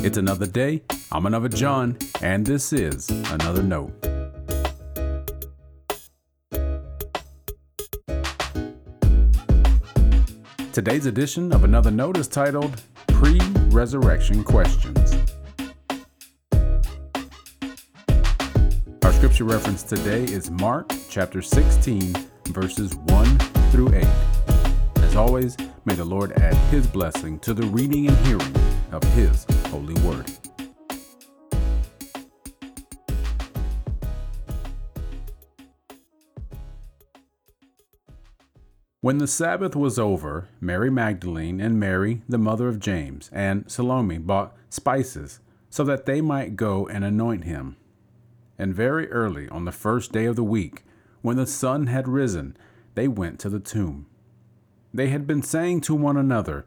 It's another day. I'm another John, and this is another note. Today's edition of Another Note is titled Pre Resurrection Questions. Our scripture reference today is Mark chapter 16, verses 1 through 8. As always, may the Lord add his blessing to the reading and hearing of his holy word. When the Sabbath was over, Mary Magdalene and Mary, the mother of James, and Salome bought spices so that they might go and anoint him. And very early on the first day of the week, when the sun had risen, they went to the tomb. They had been saying to one another,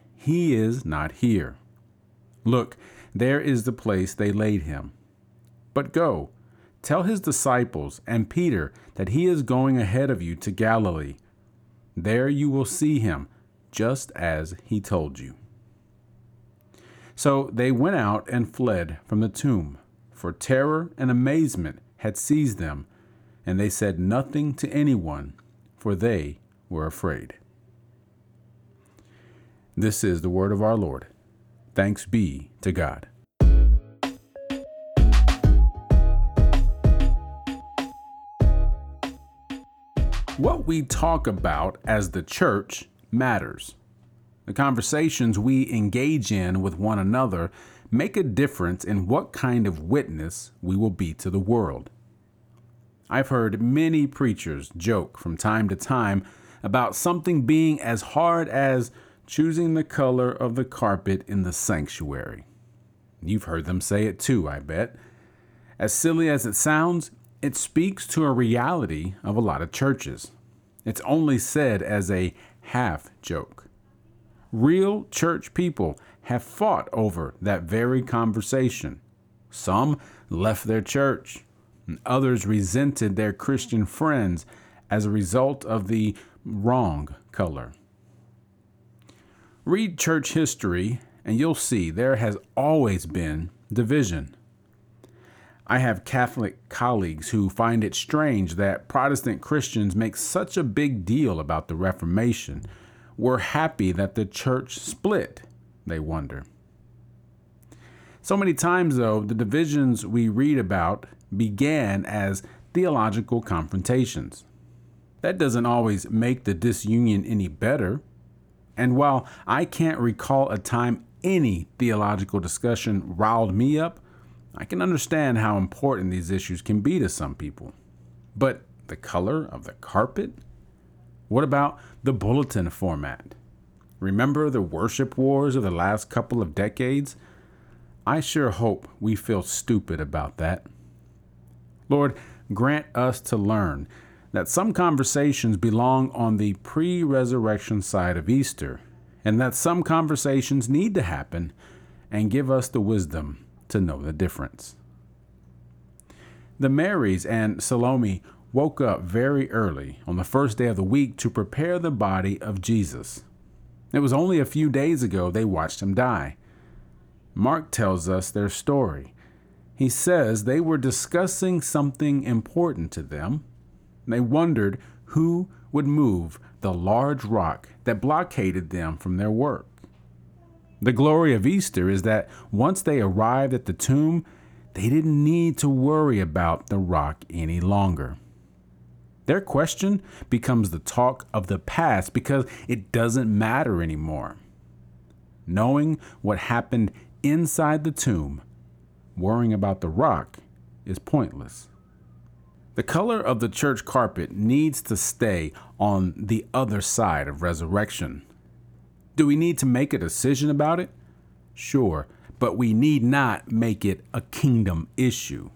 He is not here. Look, there is the place they laid him. But go, tell his disciples and Peter that he is going ahead of you to Galilee. There you will see him, just as he told you. So they went out and fled from the tomb, for terror and amazement had seized them, and they said nothing to anyone, for they were afraid. This is the word of our Lord. Thanks be to God. What we talk about as the church matters. The conversations we engage in with one another make a difference in what kind of witness we will be to the world. I've heard many preachers joke from time to time about something being as hard as choosing the color of the carpet in the sanctuary. You've heard them say it too, I bet. As silly as it sounds, it speaks to a reality of a lot of churches. It's only said as a half joke. Real church people have fought over that very conversation. Some left their church, and others resented their Christian friends as a result of the wrong color. Read church history, and you'll see there has always been division. I have Catholic colleagues who find it strange that Protestant Christians make such a big deal about the Reformation. We're happy that the church split, they wonder. So many times, though, the divisions we read about began as theological confrontations. That doesn't always make the disunion any better. And while I can't recall a time any theological discussion riled me up, I can understand how important these issues can be to some people. But the color of the carpet? What about the bulletin format? Remember the worship wars of the last couple of decades? I sure hope we feel stupid about that. Lord, grant us to learn that some conversations belong on the pre resurrection side of Easter, and that some conversations need to happen, and give us the wisdom to know the difference. The Marys and Salome woke up very early on the first day of the week to prepare the body of Jesus. It was only a few days ago they watched him die. Mark tells us their story. He says they were discussing something important to them. They wondered who would move the large rock that blockaded them from their work. The glory of Easter is that once they arrived at the tomb, they didn't need to worry about the rock any longer. Their question becomes the talk of the past because it doesn't matter anymore. Knowing what happened inside the tomb, worrying about the rock is pointless. The color of the church carpet needs to stay on the other side of resurrection. Do we need to make a decision about it? Sure, but we need not make it a kingdom issue.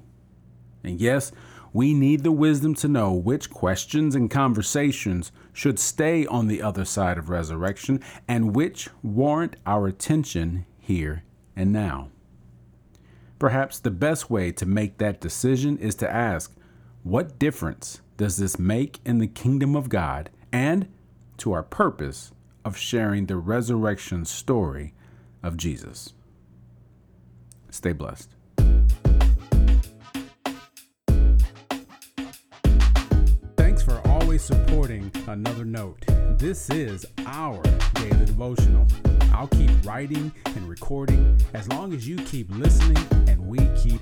And yes, we need the wisdom to know which questions and conversations should stay on the other side of resurrection and which warrant our attention here and now. Perhaps the best way to make that decision is to ask, what difference does this make in the kingdom of God and to our purpose of sharing the resurrection story of Jesus? Stay blessed. Thanks for always supporting Another Note. This is our daily devotional. I'll keep writing and recording as long as you keep listening and we keep.